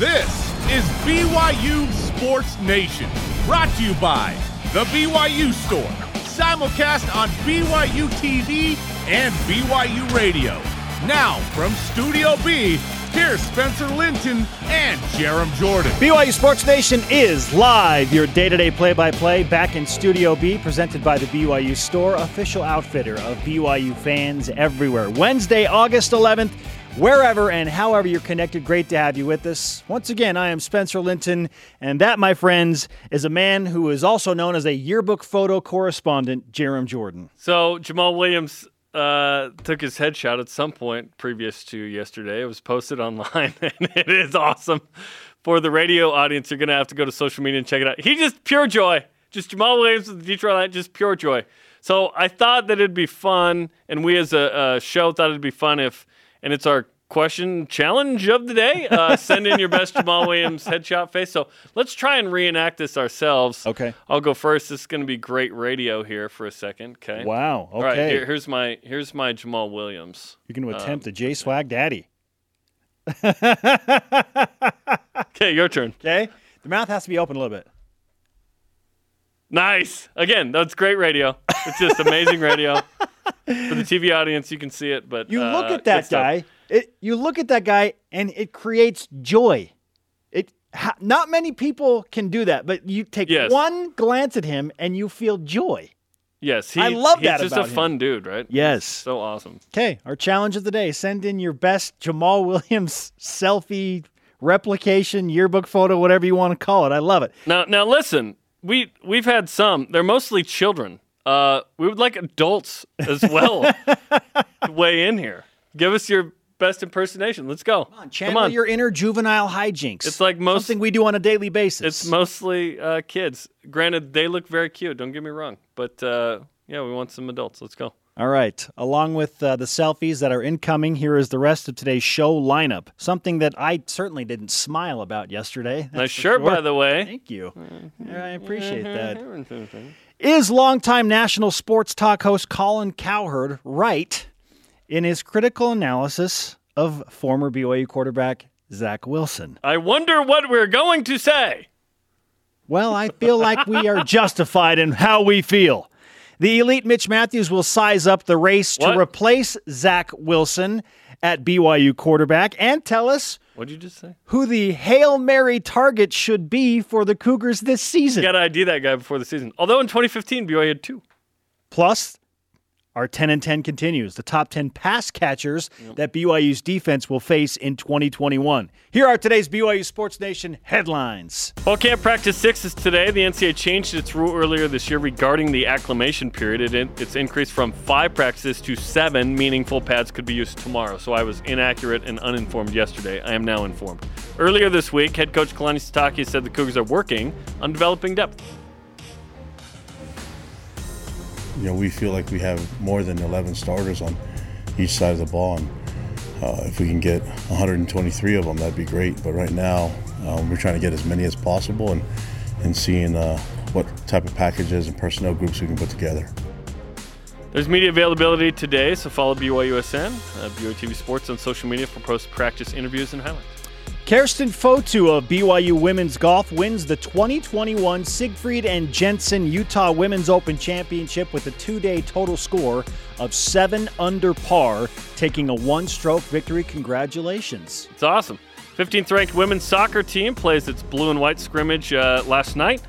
This is BYU Sports Nation, brought to you by The BYU Store, simulcast on BYU TV and BYU Radio. Now, from Studio B, here's Spencer Linton and Jarom Jordan. BYU Sports Nation is live, your day to day play by play, back in Studio B, presented by the BYU Store, official outfitter of BYU fans everywhere. Wednesday, August 11th. Wherever and however you're connected, great to have you with us. Once again, I am Spencer Linton, and that, my friends, is a man who is also known as a yearbook photo correspondent, Jarom Jordan. So Jamaal Williams uh, took his headshot at some point previous to yesterday. It was posted online, and it is awesome. For the radio audience, you're gonna have to go to social media and check it out. He just pure joy. Just Jamaal Williams with the Detroit Lions, just pure joy. So I thought that it'd be fun, and we as a, a show thought it'd be fun if and it's our question challenge of the day. Uh, send in your best Jamaal Williams headshot face. So let's try and reenact this ourselves. Okay. I'll go first. This is going to be great radio here for a second. Okay. Wow. Okay. All right. Here, here's my here's my Jamaal Williams. You're going to attempt um, a J Swag Daddy. okay, your turn. Okay. The mouth has to be open a little bit. Nice. Again, that's great radio. It's just amazing radio. For the TV audience, you can see it, but you uh, look at that guy. It, you look at that guy, and it creates joy. It ha, not many people can do that, but you take yes. one glance at him, and you feel joy. Yes, he, I love he's that. He's just a fun dude, right? Yes, he's so awesome. Okay, our challenge of the day: send in your best Jamaal Williams selfie replication, yearbook photo, whatever you want to call it. I love it. Now, now listen, we we've had some. They're mostly children. Uh, we would like adults as well to weigh in here. Give us your best impersonation. Let's go. Come on, channel Come on. your inner juvenile hijinks. It's like most something we do on a daily basis. It's mostly uh, kids. Granted, they look very cute. Don't get me wrong, but uh, yeah, we want some adults. Let's go. All right. Along with uh, the selfies that are incoming, here is the rest of today's show lineup. Something that I certainly didn't smile about yesterday. Nice shirt, sure. by the way. Thank you. I appreciate that. Is longtime national sports talk host Colin Cowherd right in his critical analysis of former BYU quarterback Zach Wilson? I wonder what we're going to say. Well, I feel like we are justified in how we feel. The elite Mitch Matthews will size up the race what? to replace Zach Wilson at BYU quarterback and tell us what did you just say? Who the Hail Mary target should be for the Cougars this season. You got to ID that guy before the season. Although in 2015, BYU had two. Plus, our 10 and 10 continues. The top 10 pass catchers yep. that BYU's defense will face in 2021. Here are today's BYU Sports Nation headlines. Fall camp practice six is today. The NCAA changed its rule earlier this year regarding the acclimation period. It, it's increased from five practices to seven, meaning full pads could be used tomorrow. So I was inaccurate and uninformed yesterday. I am now informed. Earlier this week, head coach Kalani Sitake said the Cougars are working on developing depth. You know, we feel like we have more than 11 starters on each side of the ball. And uh, if we can get 123 of them, that'd be great. But right now, um, we're trying to get as many as possible and, and seeing uh, what type of packages and personnel groups we can put together. There's media availability today, so follow BYUSN, uh, BYU TV Sports on social media for post-practice interviews and highlights. Kirsten Fotu of BYU Women's Golf wins the 2021 Siegfried and Jensen Utah Women's Open Championship with a two day total score of seven under par, taking a one stroke victory. Congratulations. It's awesome. 15th ranked women's soccer team plays its blue and white scrimmage uh, last night.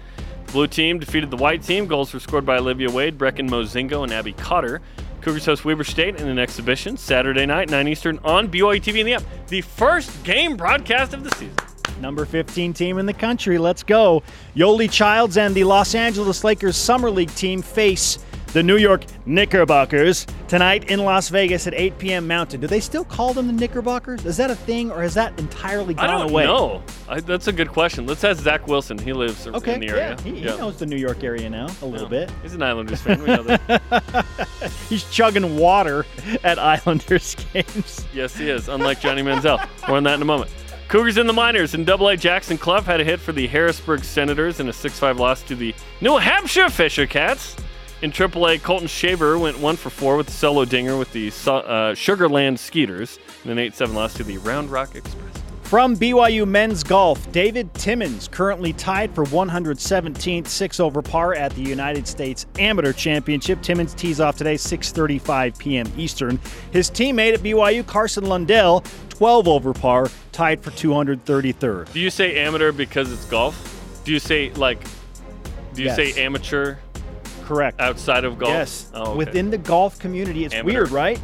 The blue team defeated the white team. Goals were scored by Olivia Wade, Brecken Mozingo, and Abby Cotter. Cougars host Weber State in an exhibition Saturday night, 9 Eastern on BYU TV the app. The first game broadcast of the season. Number 15 team in the country. Let's go. Yoeli Childs and the Los Angeles Lakers Summer League team face the New York Knickerbockers tonight in Las Vegas at 8 p.m. Mountain. Do they still call them the Knickerbockers? Is that a thing, or has that entirely gone I don't away? know. I, that's a good question. Let's ask Zach Wilson. He lives okay, in the area. Yeah, he, yeah. he knows the New York area now a little yeah. bit. He's an Islanders fan. We know that. He's chugging water at Islanders games. Yes, he is. Unlike Johnny Manziel. More on that in a moment. Cougars in the minors. In Double A, Jackson Cluff had a hit for the Harrisburg Senators in a 6-5 loss to the New Hampshire Fisher Cats. In AAA, Colton Shaver went one for four with the solo dinger with the uh, Sugarland Skeeters in an 8 7 loss to the Round Rock Express. From BYU men's golf, David Timmons currently tied for 117th, six over par at the United States Amateur Championship. Timmons tees off today, 6:35 p.m. Eastern. His teammate at BYU, Carson Lundell, 12 over par, tied for 233rd. Do you say amateur because it's golf? Do you say like? Do you Yes. say amateur Correct. outside of golf? Yes. Oh, okay. Within the golf community, it's Amateur. weird, right?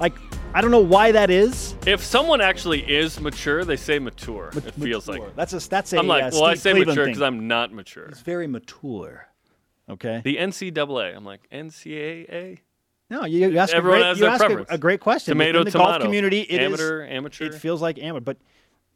Like, I don't know why that is. If someone actually is mature, they say mature. it feels Mature. like. that's a that's a. I'm like, uh, well, I say Cleveland mature because I'm not mature. It's very mature. Okay. The NCAA. I'm like NCAA. No, you, you ask, a Everyone great, has you their ask a, preference. a great question. Tomato, Within the tomato. golf community, it is- amateur, amateur. It feels like amateur, but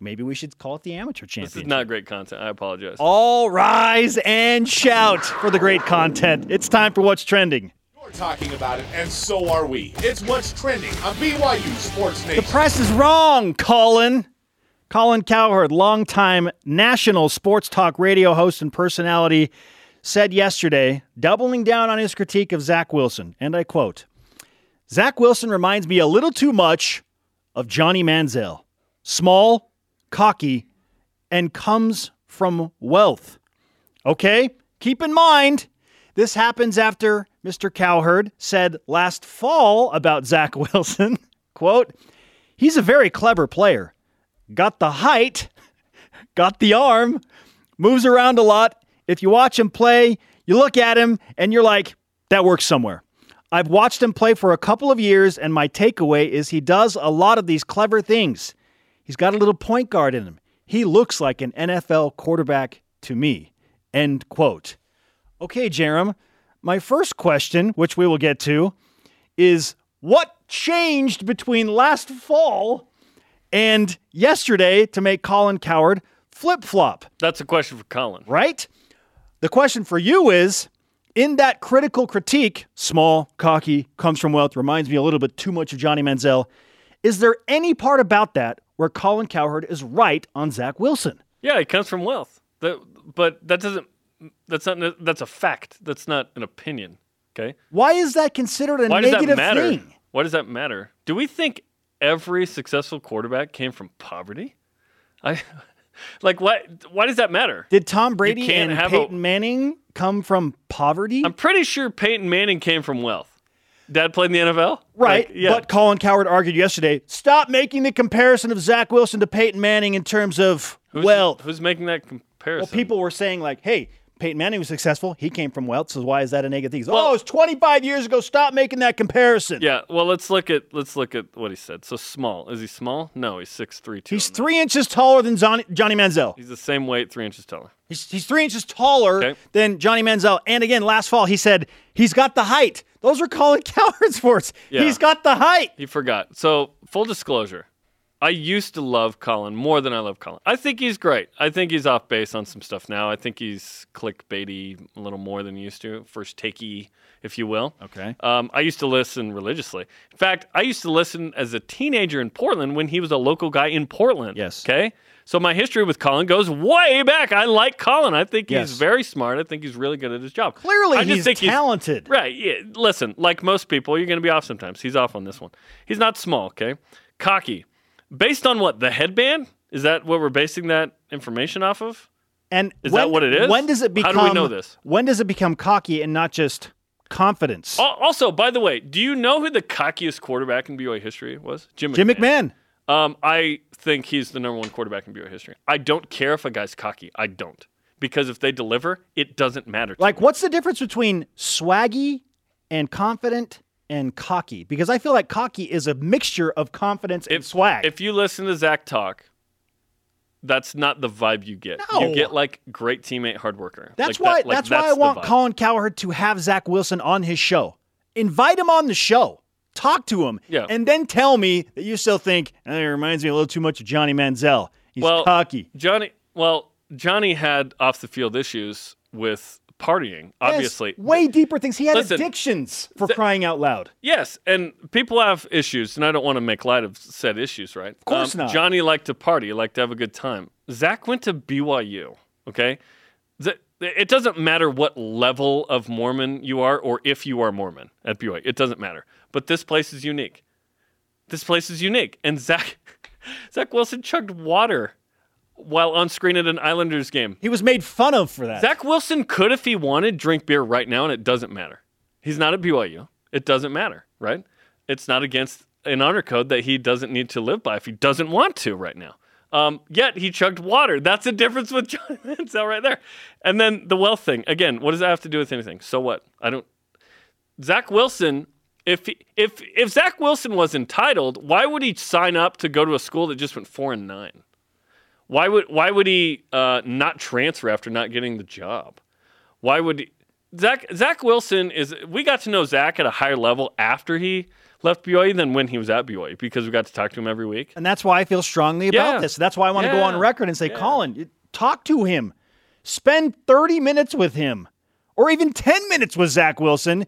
maybe we should call it the amateur this championship. is not great content. I apologize. All rise and shout for the great content. It's time for what's trending. We're talking about it, and so are we. It's what's trending on BYU Sports Nation. The press is wrong, Colin. Colin Cowherd, longtime national sports talk radio host and personality, said yesterday, doubling down on his critique of Zach Wilson, and I quote Zach Wilson reminds me a little too much of Johnny Manziel. Small, cocky, and comes from wealth. Okay? Keep in mind, this happens after Mr. Cowherd said last fall about Zach Wilson, quote, he's a very clever player. Got the height, got the arm, moves around a lot. If you watch him play, you look at him and you're like, that works somewhere. I've watched him play for a couple of years, and my takeaway is he does a lot of these clever things. He's got a little point guard in him. He looks like an NFL quarterback to me. End quote. Okay, Jarom, my first question, which we will get to, is what changed between last fall and yesterday to make Colin Cowherd flip flop, That's a question for Colin. right? The question for you is in that critical critique, small, cocky, comes from wealth, reminds me a little bit too much of Johnny Manziel. Is there any part about that where Colin Cowherd is right on Zach Wilson? Yeah, he comes from wealth. That, but that doesn't. That's not. That's a fact. That's not an opinion. Okay. Why is that considered a Why does that negative matter? thing? Why does that matter? Do we think every successful quarterback came from poverty? I like why why does that matter? Did Tom Brady and have a- Peyton Manning come from poverty? I'm pretty sure Peyton Manning came from wealth. Dad played in the NFL? Right. Like, yeah. But Colin Cowherd argued yesterday stop making the comparison of Zach Wilson to Peyton Manning in terms of who's, wealth. who's making that comparison? Well, people were saying, like, hey, Peyton Manning was successful. He came from wealth. So why is that a negative thing? Well- oh, it's 25 years ago. Stop making that comparison. Yeah, well let's look at let's look at what he said. So small. Is he small? No, he's six three two. He's three inches taller than Johnny, Johnny Manziel. He's the same weight, three inches taller. He's, he's three inches taller Okay. than Johnny Manziel. And again, last fall, he said he's got the height. Those are Colin Cowherd's words. Yeah. He's got the height. He forgot. So, full disclosure, I used to love Colin more than I love Colin. I think he's great. I think he's off base on some stuff now. I think he's clickbaity a little more than he used to, first takey, if you will. Okay. Um, I used to listen religiously. In fact, I used to listen as a teenager in Portland when he was a local guy in Portland. Yes. Okay. So my history with Colin goes way back. I like Colin. I think Yes. he's very smart. I think he's really good at his job. Clearly, I just he's think talented. Right. Yeah. Listen, like most people, you're going to be off sometimes. He's off on this one. He's not small, okay? Cocky. Based on what? The headband? Is that what we're basing that information off of? And Is when, that what it is? When does it become? How do we know this? When does it become cocky and not just confidence? Also, by the way, do you know who the cockiest quarterback in BYU history was? Jim McMahon. Jim McMahon. Um, I think he's the number one quarterback in BYU history. I don't care if a guy's cocky. I don't. Because if they deliver, it doesn't matter. to Like, me. what's the difference between swaggy and confident and cocky? Because I feel like cocky is a mixture of confidence and swag. If you listen to Zach talk, that's not the vibe you get. No. You get like great teammate, hard worker. that's Like why. that- like, that's why I want. Colin Cowherd to have Zach Wilson on his show. Invite him on the show. Talk to him. Yeah. And then tell me that you still think "Eh, it reminds me a little too much of Johnny Manziel. He's well, cocky. Johnny. Well, Johnny had off the field issues with partying. Obviously, Yes, way deeper things. He had Listen, addictions for crying out loud. Yes, and people have issues, and I don't want to make light of said issues, right? Of course um, not. Johnny liked to party, liked to have a good time. Zach went to BYU, okay? The- It doesn't matter what level of Mormon you are or if you are Mormon at BYU. It doesn't matter. But this place is unique. This place is unique. And Zach Zach Wilson chugged water while on screen at an Islanders game. He was made fun of for that. Zach Wilson could, if he wanted, drink beer right now, and it doesn't matter. He's not at BYU. It doesn't matter, right? It's not against an honor code that he doesn't need to live by if he doesn't want to right now. Um, yet he chugged water. That's the difference with John Manziel right there. And then the wealth thing. Again, what does that have to do with anything? So what? I don't. Zach Wilson. If he, if if Zach Wilson was entitled, why would he sign up to go to a school that just went four and nine? Why would why would he uh, not transfer after not getting the job? Why would he, Zach Zach Wilson is? We got to know Zach at a higher level after he left BYU than when he was at BYU because we got to talk to him every week. And that's why I feel strongly about Yeah. this. That's why I want to go on record and say, Yeah. Colin, talk to him. Spend 30 minutes with him or even 10 minutes with Zach Wilson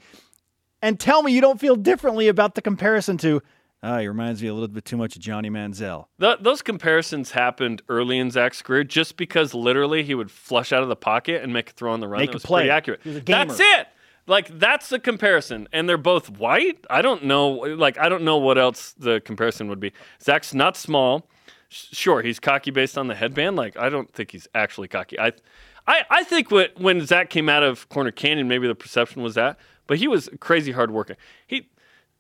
and tell me you don't feel differently about the comparison to, oh, he reminds me a little bit too much of Johnny Manziel. Th- those comparisons happened early in Zach's career just because literally he would flush out of the pocket and make a throw on the run Make that a was play. pretty accurate. He was a gamer. That's it. Like that's the comparison, and they're both white. I don't know. Like I don't know what else the comparison would be. Zach's not small. Sh- Sure, he's cocky based on the headband. Like I don't think he's actually cocky. I, I, I think what, when Zach came out of Corner Canyon, maybe the perception was that, but he was crazy hard working. He,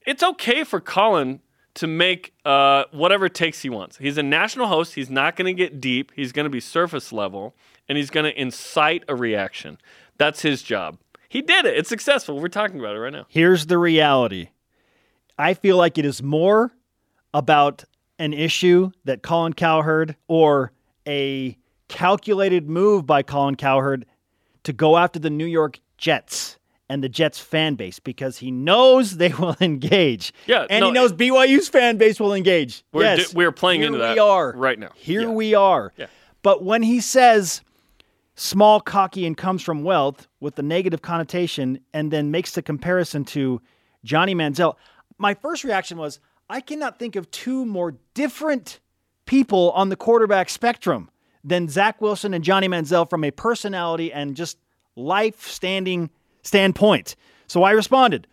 it's okay for Colin to make uh, whatever takes he wants. He's a national host. He's not going to get deep. He's going to be surface level, and he's going to incite a reaction. That's his job. He did it. It's successful. We're talking about it right now. Here's the reality I feel like it is more about an issue that Colin Cowherd or a calculated move by Colin Cowherd to go after the New York Jets and the Jets fan base because he knows they will engage. Yeah, And no, he knows BYU's fan base will engage. We're yes. di- we're playing here into we are. right now. Here Yeah. we are. Yeah. But when he says small, cocky, and comes from wealth with the negative connotation and then makes the comparison to Johnny Manziel, my first reaction was I cannot think of two more different people on the quarterback spectrum than Zach Wilson and Johnny Manziel from a personality and just life standing standpoint. So I responded,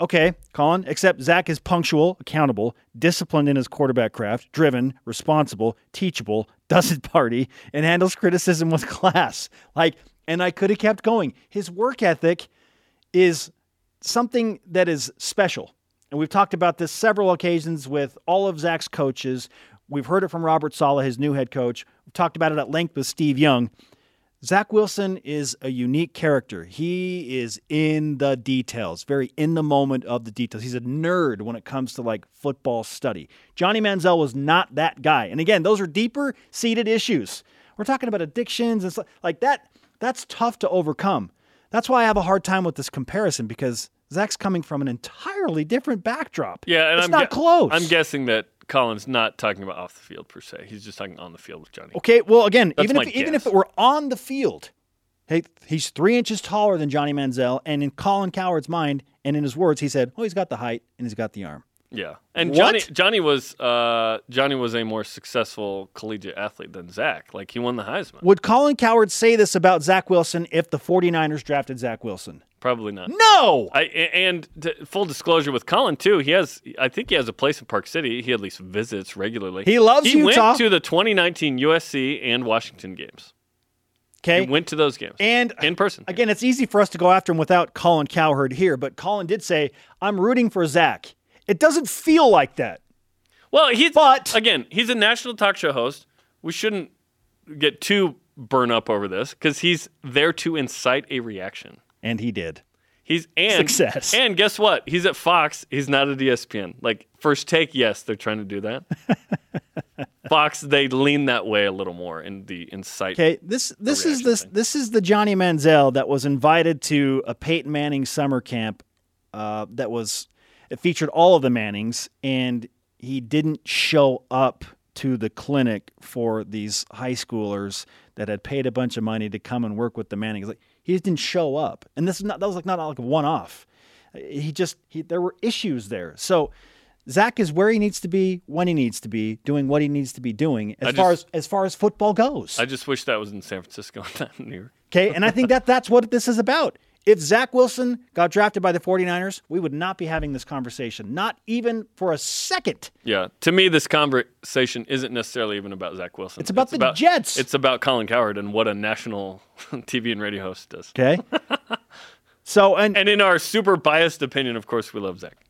okay, Colin, except Zach is punctual, accountable, disciplined in his quarterback craft, driven, responsible, teachable, doesn't party, and handles criticism with class. Like, and I could have kept going. His work ethic is something that is special. And we've talked about this several occasions with all of Zach's coaches. We've heard it from Robert Saleh, his new head coach. We've talked about it at length with Steve Young. Zach Wilson is a unique character. He is in the details, very in the moment of the details. He's a nerd when it comes to like football study. Johnny Manziel was not that guy. And again, those are deeper seated issues. We're talking about addictions and stuff like that. That's tough to overcome. That's why I have a hard time with this comparison because Zach's coming from an entirely different backdrop. Yeah, and it's I'm not gu- close. I'm guessing that Colin's not talking about off the field per se. He's just talking on the field with Johnny. Okay, well, again, That's even if even if it were on the field, hey, he's three inches taller than Johnny Manziel, and in Colin Cowherd's mind and in his words, he said, "Oh, he's got the height and he's got the arm." Yeah, and What? Johnny Johnny was uh, Johnny was a more successful collegiate athlete than Zach. Like he won the Heisman. Would Colin Cowherd say this about Zach Wilson if the 49ers drafted Zach Wilson? Probably not. No. I, and full disclosure with Colin too, he has. I think he has a place in Park City. He at least visits regularly. He loves He Utah. went to the 2019 USC and Washington games. Okay. He went to those games and in person. Again, it's easy for us to go after him without Colin Cowherd here, but Colin did say, "I'm rooting for Zach." It doesn't feel like that. Well, he's But- again, he's a national talk show host. We shouldn't get too burn up over this because he's there to incite a reaction. And he did. He's and Success. And guess what? He's at Fox. He's not at ESPN. Like first take, yes, they're trying to do that. Fox, they lean that way a little more in the incite. Okay, this this is this thing. this is the Johnny Manziel that was invited to a Peyton Manning summer camp uh, that was it featured all of the Mannings, and he didn't show up to the clinic for these high schoolers that had paid a bunch of money to come and work with the Mannings. Like he just didn't show up, and this is not that was like not like a one off. He just he there were issues there, so. Zach is where he needs to be when he needs to be, doing what he needs to be doing as I far as as far as football goes. I just wish that was in San Francisco, not in New York. Okay, and I think that that's what this is about. If Zach Wilson got drafted by the 49ers, we would not be having this conversation, not even for a second. Yeah. To me, this conversation isn't necessarily even about Zach Wilson. It's about the Jets. It's about Colin Cowherd and what a national TV and radio host does. Okay. so, and, And in our super biased opinion, of course, we love Zach.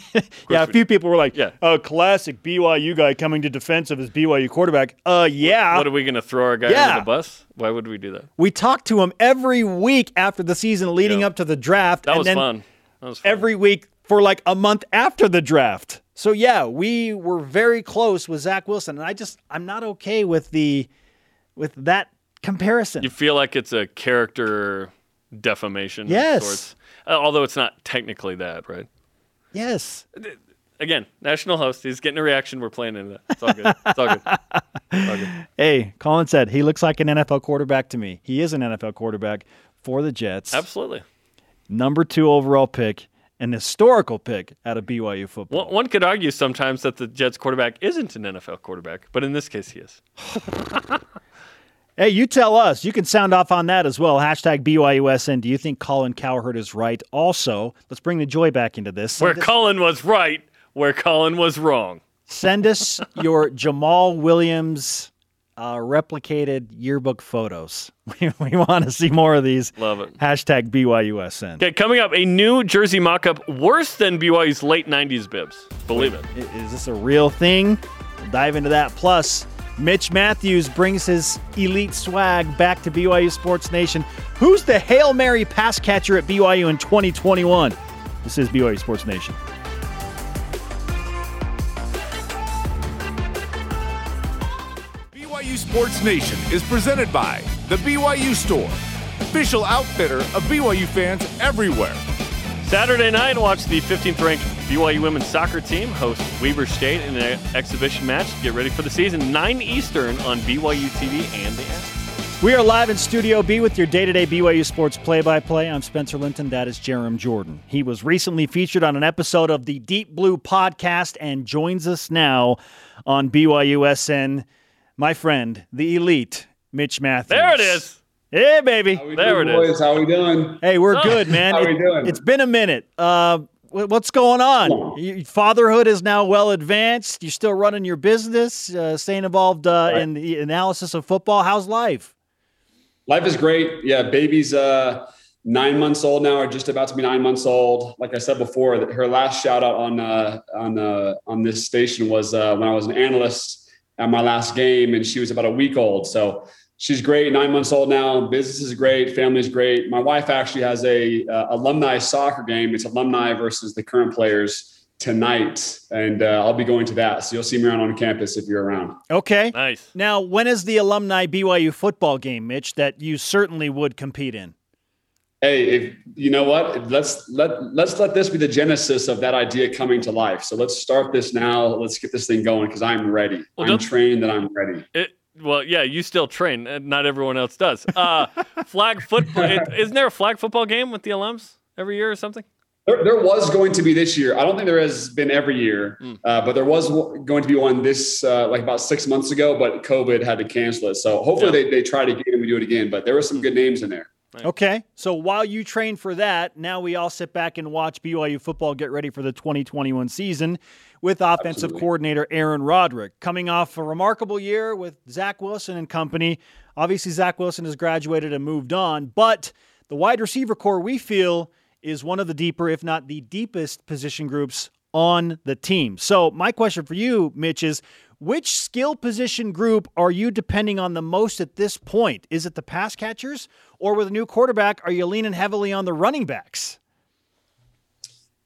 yeah, a few people were like, Yeah. a classic BYU guy coming to defense of his BYU quarterback. Uh, yeah. What are we going to throw our guy Yeah. under the bus? Why would we do that? we talked to him every week after the season leading Yeah. up to the draft. That and was then fun. That was fun. every week for like a month after the draft. So yeah, we were very close with Zach Wilson, and I just I'm not okay with the with that comparison. You feel like it's a character defamation. of Yes. Uh, although it's not technically that, right? Yes. Again, national host. He's getting a reaction. We're playing into that. It's all good. It's all good. It's all good. Hey, Colin said he looks like an NFL quarterback to me. He is an NFL quarterback for the Jets. Absolutely. Number two overall pick, an historical pick out of BYU football. One, one could argue sometimes that the Jets quarterback isn't an NFL quarterback, but in this case, he is. Hey, you tell us. You can sound off on that as well. Hashtag BYUSN. Do you think Colin Cowherd is right? Also, let's bring the joy back into this. Where us- Colin was right, where Colin was wrong. Send us your Jamaal Williams uh, replicated yearbook photos. We, we want to see more of these. Love it. Hashtag BYUSN. Okay, coming up, a new jersey mock-up worse than BYU's late '90s bibs. Believe it. I- Is this a real thing? We'll dive into that. Plus, Mitch Matthews brings his elite swag back to BYU Sports Nation. Who's the Hail Mary pass catcher at BYU in 2021? This is BYU Sports Nation. BYU Sports Nation is presented by The BYU Store, official outfitter of BYU fans everywhere. Saturday night, watch the 15th ranked BYU women's soccer team host Weber State in an exhibition match. Get ready for the season. 9 Eastern on BYU TV and the app. We are live in Studio B with your day to day BYU Sports play by play. I'm Spencer Linton. That is Jarom Jordan. He was recently featured on an episode of the Deep Blue podcast and joins us now on BYUSN. My friend, the elite, Mitch Matthews. There it is. Hey, baby. There doing, it is. boys? How we doing? Hey, we're good, man. How we It- doing? It's been a minute. Uh, what's going on? You- Fatherhood is now well advanced. You're still running your business, uh, staying involved uh, Right. in the analysis of football. How's life? Life is great. Yeah, baby's uh, nine months old now, or just about to be nine months old. Like I said before, that her last shout out on uh, on uh, on this station was uh, when I was an analyst at my last game, and she was about a week old. So she's great. Nine months old now. Business is great. Family's great. My wife actually has a uh, alumni soccer game. It's alumni versus the current players tonight, and uh, I'll be going to that. So you'll see me around on campus if you're around. Okay. Nice. Now, when is the alumni BYU football game, Mitch, that you certainly would compete in? hey if you know what let's let let's let this be the genesis of that idea coming to life so let's start this now let's get this thing going because i'm ready Well, i'm trained and i'm ready It, well, yeah, you still train. and Not everyone else does. Uh, flag football. isn't there a flag football game with the alums every year or something? there, there was going to be this year i don't think there has been every year Mm. uh, but there was w- going to be one this uh, like about six months ago but covid had to cancel it so hopefully Yeah. they, they try to get and we do it again but there were some good names in there Right. Okay. So while you train for that, now we all sit back and watch BYU football get ready for the 2021 season with offensive Absolutely. coordinator Aaron Roderick. Coming off a remarkable year with Zach Wilson and company. Obviously, Zach Wilson has graduated and moved on, but the wide receiver corps we feel is one of the deeper, if not the deepest, position groups on the team. So, my question for you, Mitch, is which skill position group are you depending on the most at this point? Is it the pass catchers, or with a new quarterback, are you leaning heavily on the running backs?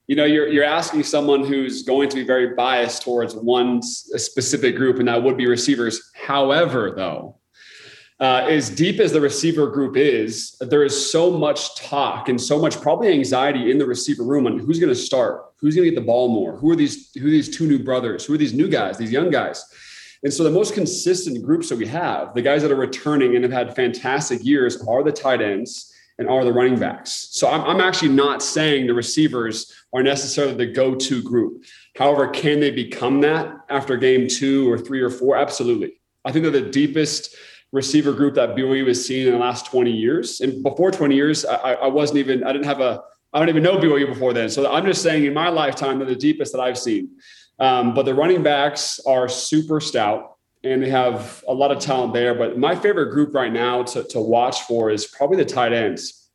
you know you're you're asking someone who's going to be very biased towards one specific group and that would be receivers however though uh, as deep as the receiver group is there is so much talk and so much probably anxiety in the receiver room on who's going to start who's going to get the ball more who are these who are these two new brothers who are these new guys these young guys and so the most consistent groups that we have the guys that are returning and have had fantastic years are the tight ends and are the running backs. So I'm, I'm actually not saying the receivers are necessarily the go-to group. However, can they become that after game two or three or four? Absolutely. I think they're the deepest receiver group that BYU has seen in the last 20 years. And before 20 years, I, I wasn't even, I didn't have a, I don't even know BYU before then. So I'm just saying in my lifetime, they're the deepest that I've seen. Um, but the running backs are super stout and they have a lot of talent there. But my favorite group right now to, to watch for is probably the tight ends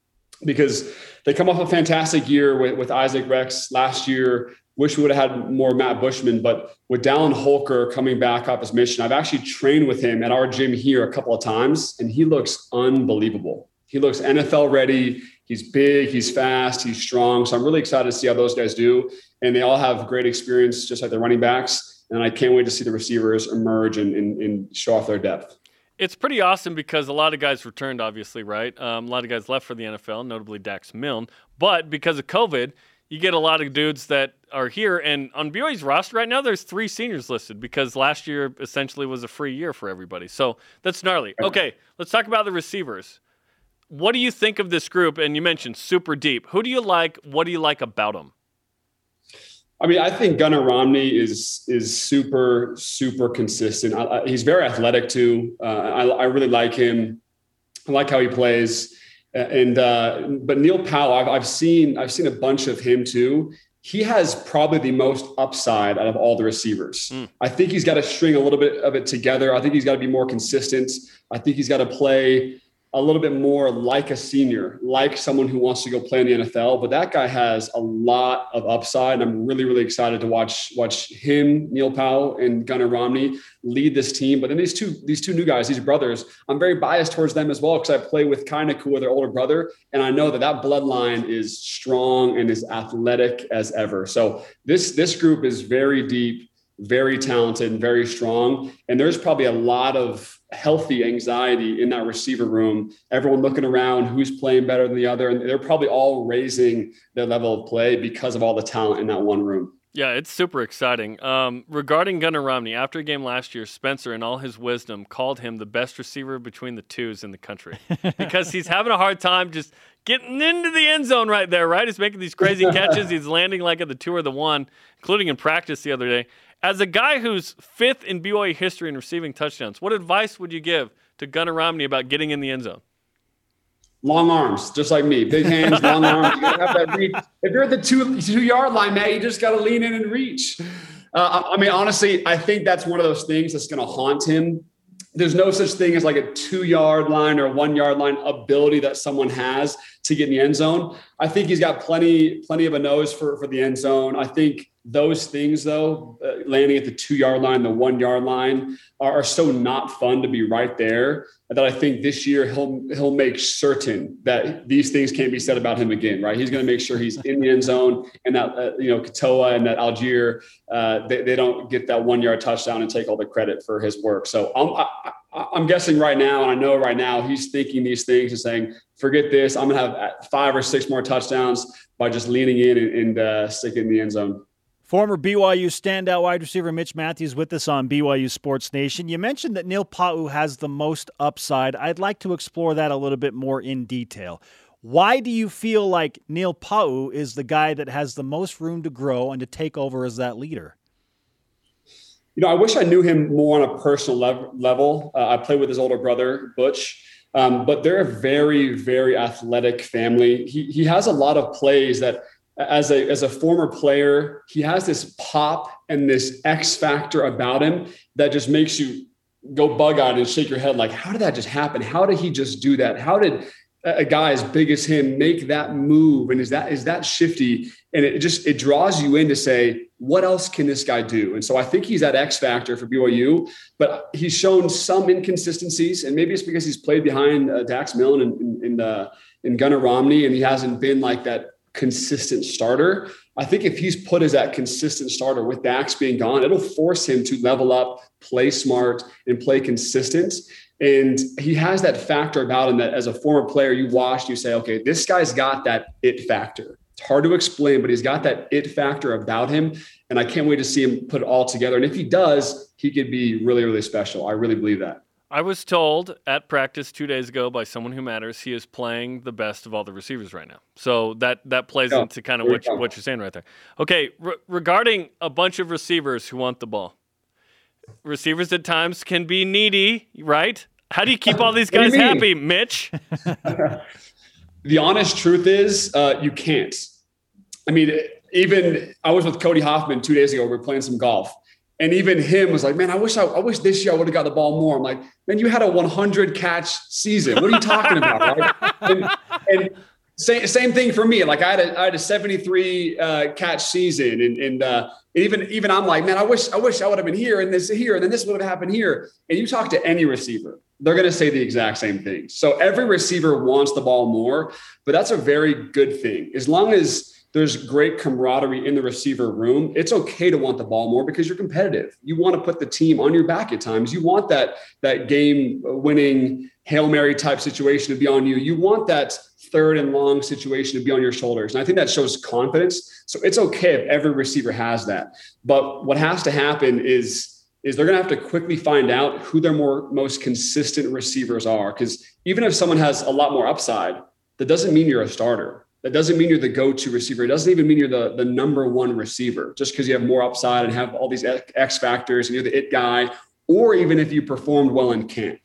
because they come off a fantastic year with, with Isaac Rex last year. Wish we would have had more Matt Bushman, but with Dallin Holker coming back off his mission, I've actually trained with him at our gym here a couple of times, and he looks unbelievable. He looks NFL ready. He's big, he's fast, he's strong. So I'm really excited to see how those guys do. And they all have great experience, just like the running backs. And I can't wait to see the receivers emerge and, and, and show off their depth. It's pretty awesome because a lot of guys returned, obviously, right? Um, a lot of guys left for the NFL, notably Dax Milne. But because of COVID, you get a lot of dudes that are here. And on BYU's roster right now, there's three seniors listed because last year essentially was a free year for everybody. So that's gnarly. Okay, let's talk about the receivers what do you think of this group? And you mentioned super deep. Who do you like? What do you like about them? I mean, I think Gunnar Romney is is super super consistent. I, I, he's very athletic too. Uh, I, I, really like him. I like how he plays. And uh, but Neil Pau'u, I've, I've seen I've seen a bunch of him too. He has probably the most upside out of all the receivers. Mm. I think he's got to string a little bit of it together. I think he's got to be more consistent. I think he's got to play a little bit more like a senior, like someone who wants to go play in the NFL. But that guy has a lot of upside. And I'm really, really excited to watch watch him, Neil Pau'u, and Gunnar Romney lead this team. But then these two these two new guys, these brothers, I'm very biased towards them as well because I play with with their older brother, and I know that that bloodline is strong and as athletic as ever. So this this group is very deep very talented and very strong. And there's probably a lot of healthy anxiety in that receiver room. Everyone looking around who's playing better than the other. And they're probably all raising their level of play because of all the talent in that one room. Yeah, it's super exciting. Um, regarding Gunnar Romney, after a game last year, Spencer, in all his wisdom, called him the best receiver between the twos in the country because he's having a hard time just getting into the end zone right there, right? He's making these crazy catches. He's landing like at the two or the one, including in practice the other day. As a guy who's fifth in BYU history in receiving touchdowns, what advice would you give to Gunnar Romney about getting in the end zone? Long arms, just like me. Big hands, long arms. You have that reach. If you're at the two two yard line, man, you just got to lean in and reach. Uh, I mean, honestly, I think that's one of those things that's going to haunt him. There's no such thing as like a two yard line or one yard line ability that someone has to get in the end zone. I think he's got plenty, plenty of a nose for, for the end zone. I think those things though uh, landing at the two yard line the one yard line are, are, so not fun to be right there that i think this year he'll he'll make certain that these things can't be said about him again right he's going to make sure he's in the end zone and that uh, you know katoa and that Allgeier uh, they, they don't get that one yard touchdown and take all the credit for his work so i'm I, I'm guessing right now, and I know right now he's thinking these things and saying, "Forget this. I'm going to have five or six more touchdowns by just leaning in and, and uh, sticking in the end zone." Former BYU standout wide receiver Mitch Matthews with us on BYU Sports Nation. You mentioned that Neil Pau'u has the most upside. I'd like to explore that a little bit more in detail. Why do you feel like Neil Pau'u is the guy that has the most room to grow and to take over as that leader? You know, I wish I knew him more on a personal level. Uh, I played with his older brother, Butch, um, but they're a very, very athletic family. He, he has a lot of plays that as a as a former player, he has this pop and this X factor about him that just makes you go bug eyed and shake your head like, how did that just happen? How did he just do that? How did a guy as big as him make that move? And is that is that shifty? And it just it draws you in to say, what else can this guy do? And so I think he's that X factor for BYU, but he's shown some inconsistencies, and maybe it's because he's played behind uh, Dax Milne and uh, in Gunnar Romney, and he hasn't been like that consistent starter. I think if he's put as that consistent starter with Dax being gone, it'll force him to level up, play smart, and play consistent. And he has that factor about him that as a former player, you watch, you say, okay, this guy's got that it factor. It's hard to explain, but he's got that it factor about him. And I can't wait to see him put it all together. And if he does, he could be really, really special. I really believe that. I was told at practice two days ago by someone who matters he is playing the best of all the receivers right now. So that that plays yeah, into kind of what, you, what you're saying right there. Okay, re- regarding a bunch of receivers who want the ball, receivers at times can be needy, right? How do you keep all these guys happy, Mitch? the honest truth is, uh, you can't. I mean, even I was with Cody Hoffman two days ago. We were playing some golf, and even him was like, "Man, I wish I, I wish this year I would have got the ball more." I'm like, "Man, you had a 100 catch season. What are you talking about?" Right? And, and same, same thing for me. Like I had a, I had a 73 uh, catch season, and, and uh, even even I'm like, man, I wish I wish I would have been here and this here, and then this would have happened here. And you talk to any receiver, they're going to say the exact same thing. So every receiver wants the ball more, but that's a very good thing. As long as there's great camaraderie in the receiver room, it's okay to want the ball more because you're competitive. You want to put the team on your back at times. You want that that game winning Hail Mary type situation to be on you. You want that third and long situation to be on your shoulders. And I think that shows confidence. So it's okay if every receiver has that. But what has to happen is is they're going to have to quickly find out who their more most consistent receivers are because even if someone has a lot more upside, that doesn't mean you're a starter. That doesn't mean you're the go-to receiver. It doesn't even mean you're the, the number one receiver just because you have more upside and have all these X factors and you're the it guy, or even if you performed well in camp.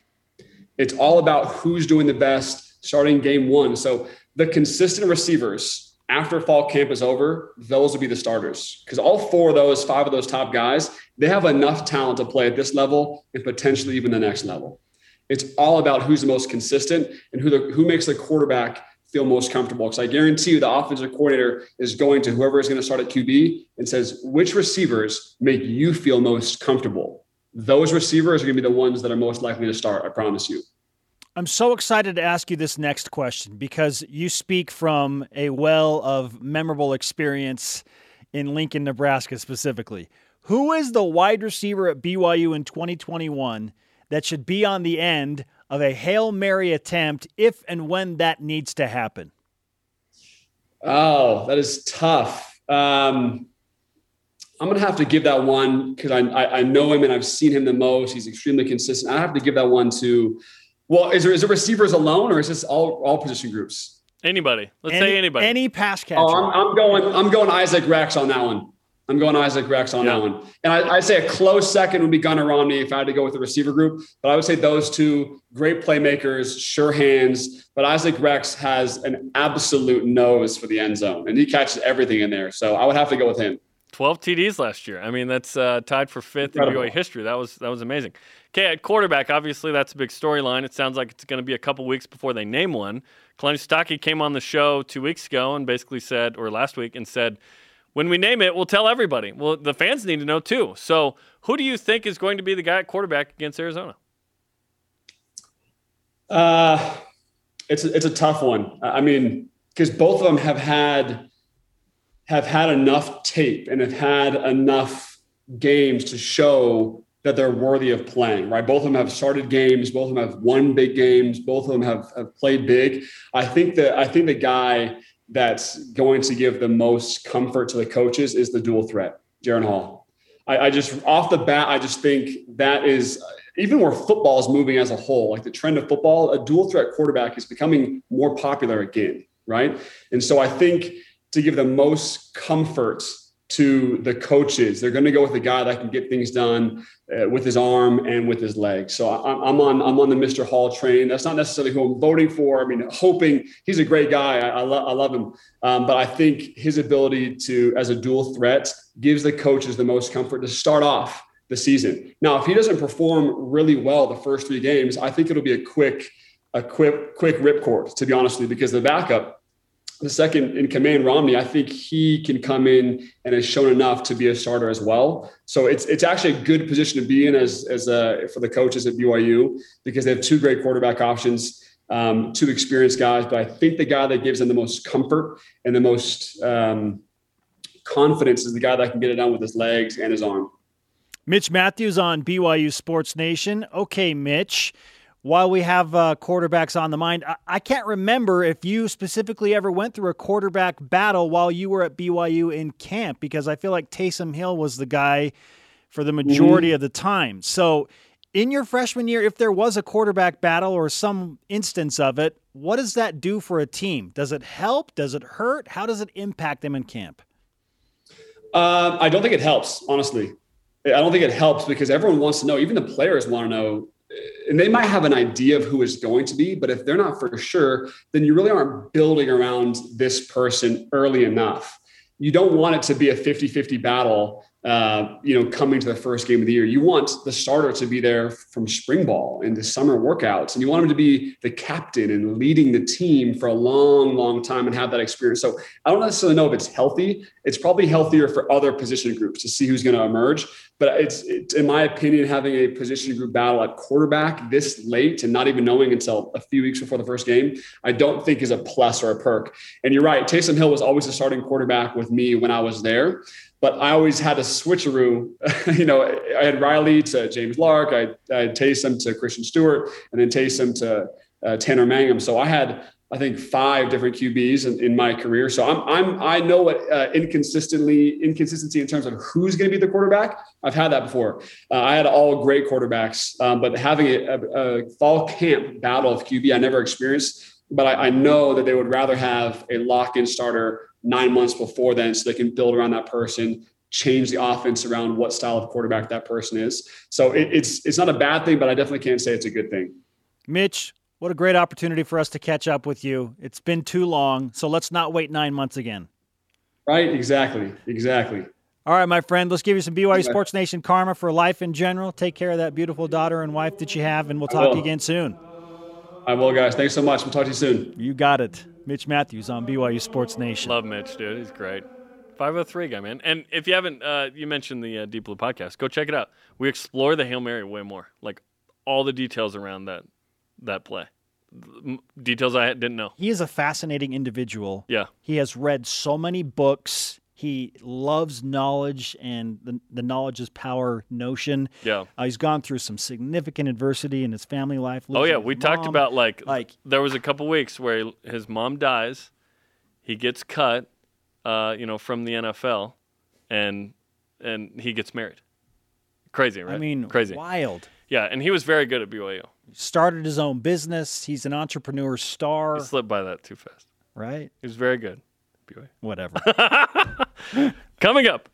It's all about who's doing the best starting game one. So the consistent receivers after fall camp is over, those will be the starters because all four of those, five of those top guys, they have enough talent to play at this level and potentially even the next level. It's all about who's the most consistent and who the, who makes the quarterback feel most comfortable. Because I guarantee you, the offensive coordinator is going to whoever is going to start at QB and says, which receivers make you feel most comfortable? Those receivers are going to be the ones that are most likely to start. I promise you. I'm so excited to ask you this next question because you speak from a well of memorable experience in Lincoln, Nebraska specifically. Who is the wide receiver at BYU in 2021 that should be on the end of a Hail Mary attempt if and when that needs to happen? Oh, that is tough. Um, I'm going to have to give that one because I, I, I know him and I've seen him the most. He's extremely consistent. I have to give that one to well, is there is it receivers alone, or is this all all position groups? Anybody. Let's any, say anybody. Any pass catcher. Oh, I'm, I'm, going. I'm going Isaac Rex on that one. I'm going Isaac Rex on yeah. that one. And I, would say a close second would be Gunnar Romney if I had to go with the receiver group. But I would say those two great playmakers, sure hands. But Isaac Rex has an absolute nose for the end zone, and he catches everything in there. So I would have to go with him. 12 TDs last year. I mean, that's uh, tied for fifth Incredible. in BYU history. That was that was amazing. Okay, at quarterback, obviously that's a big storyline. It sounds like it's going to be a couple weeks before they name one. Kalani Sitake came on the show two weeks ago and basically said, or last week, and said, when we name it, we'll tell everybody. Well, the fans need to know too. So, who do you think is going to be the guy at quarterback against Arizona? Uh, it's a, it's a tough one. I mean, because both of them have had have had enough tape and have had enough games to show that they're worthy of playing, right? Both of them have started games, both of them have won big games, both of them have, have played big. I think that I think the guy that's going to give the most comfort to the coaches is the dual threat, Jaren Hall. I, I just off the bat, I just think that is even where football is moving as a whole, like the trend of football, a dual threat quarterback is becoming more popular again, right? And so I think to give the most comfort to the coaches. They're going to go with the guy that can get things done uh, with his arm and with his legs. So I'm, I'm, on I'm on the Mr. Hall train. That's not necessarily who I'm voting for. I mean, hoping he's a great guy. I, I, lo- I love him, um, but I think his ability to as a dual threat gives the coaches the most comfort to start off the season. Now, if he doesn't perform really well the first three games, I think it'll be a quick a quick quick ripcord to be honest with you because the backup the second in command, Romney, I think he can come in and has shown enough to be a starter as well. So it's it's actually a good position to be in as as a, for the coaches at BYU because they have two great quarterback options, um, two experienced guys. But I think the guy that gives them the most comfort and the most um, confidence is the guy that can get it done with his legs and his arm. Mitch Matthews on BYU Sports Nation. Okay, Mitch while we have uh, quarterbacks on the mind, I-, I can't remember if you specifically ever went through a quarterback battle while you were at BYU in camp because I feel like Taysom Hill was the guy for the majority mm-hmm. of the time. So, in your freshman year, if there was a quarterback battle or some instance of it, what does that do for a team? Does it help? Does it hurt? How does it impact them in camp? Um, I don't think it helps, honestly. I don't think it helps because everyone wants to know, even the players want to know and they might have an idea of who is going to be, but if they're not for sure, then you really aren't building around this person early enough. You don't want it to be a 50 50 battle uh, you know, coming to the first game of the year. You want the starter to be there from spring ball and the summer workouts, and you want him to be the captain and leading the team for a long, long time and have that experience. So I don't necessarily know if it's healthy. It's probably healthier for other position groups to see who's going to emerge. But it's, it's, in my opinion, having a position group battle at quarterback this late and not even knowing until a few weeks before the first game, I don't think is a plus or a perk. And you're right, Taysom Hill was always the starting quarterback with me when I was there but I always had a switcheroo. you know, I had Riley to James Lark, I, I had Taysom to Christian Stewart, and then Taysom to uh, Tanner Mangum. So I had, I think, five different QBs in, in my career. So I'm, I'm, I know what uh, inconsistently inconsistency in terms of who's going to be the quarterback. I've had that before. Uh, I had all great quarterbacks, um, but having a, a, a, fall camp battle of QB, I never experienced. But I, I know that they would rather have a lock-in starter nine months before then so they can build around that person change the offense around what style of quarterback that person is so it, it's it's not a bad thing but i definitely can't say it's a good thing mitch what a great opportunity for us to catch up with you it's been too long so let's not wait nine months again right exactly exactly all right, my friend, let's give you some BYU Sports Nation karma for life in general. Take care of that beautiful daughter and wife that you have, and we'll talk to you again soon. I will, guys. Thanks so much. We'll talk to you soon. You got it. Mitch Mathews on BYU Sports Nation. Love Mitch, dude. He's great. 503 guy, man. And if you haven't, uh, you mentioned the uh, Deep Blue podcast. Go check it out. We explore the Hail Mary way more, like all the details around that that play, details I didn't know. He is a fascinating individual. Yeah, he has read so many books. He loves knowledge and the, the knowledge is power notion. Yeah. Uh, he's gone through some significant adversity in his family life. Oh, yeah. We mom. talked about like, like there was a couple weeks where his mom dies, he gets cut, uh, you know, from the NFL, and and he gets married. Crazy, right? I mean, crazy, wild. Yeah, and he was very good at BYU. Started his own business. He's an entrepreneur star. He slipped by that too fast. Right. He was very good. BYU. Whatever. Coming up,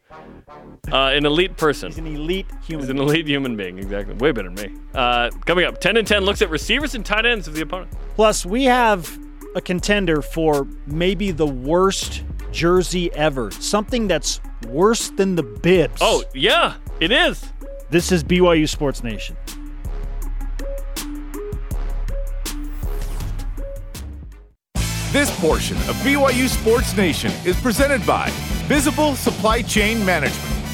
uh, an elite person. He's an elite human. He's an elite human being. Exactly. Way better than me. Uh, coming up, 10 and 10 looks at receivers and tight ends of the opponent. Plus, we have a contender for maybe the worst jersey ever. Something that's worse than the bibs. Oh, yeah, it is. This is BYU Sports Nation. This portion of BYU Sports Nation is presented by Visible Supply Chain Management.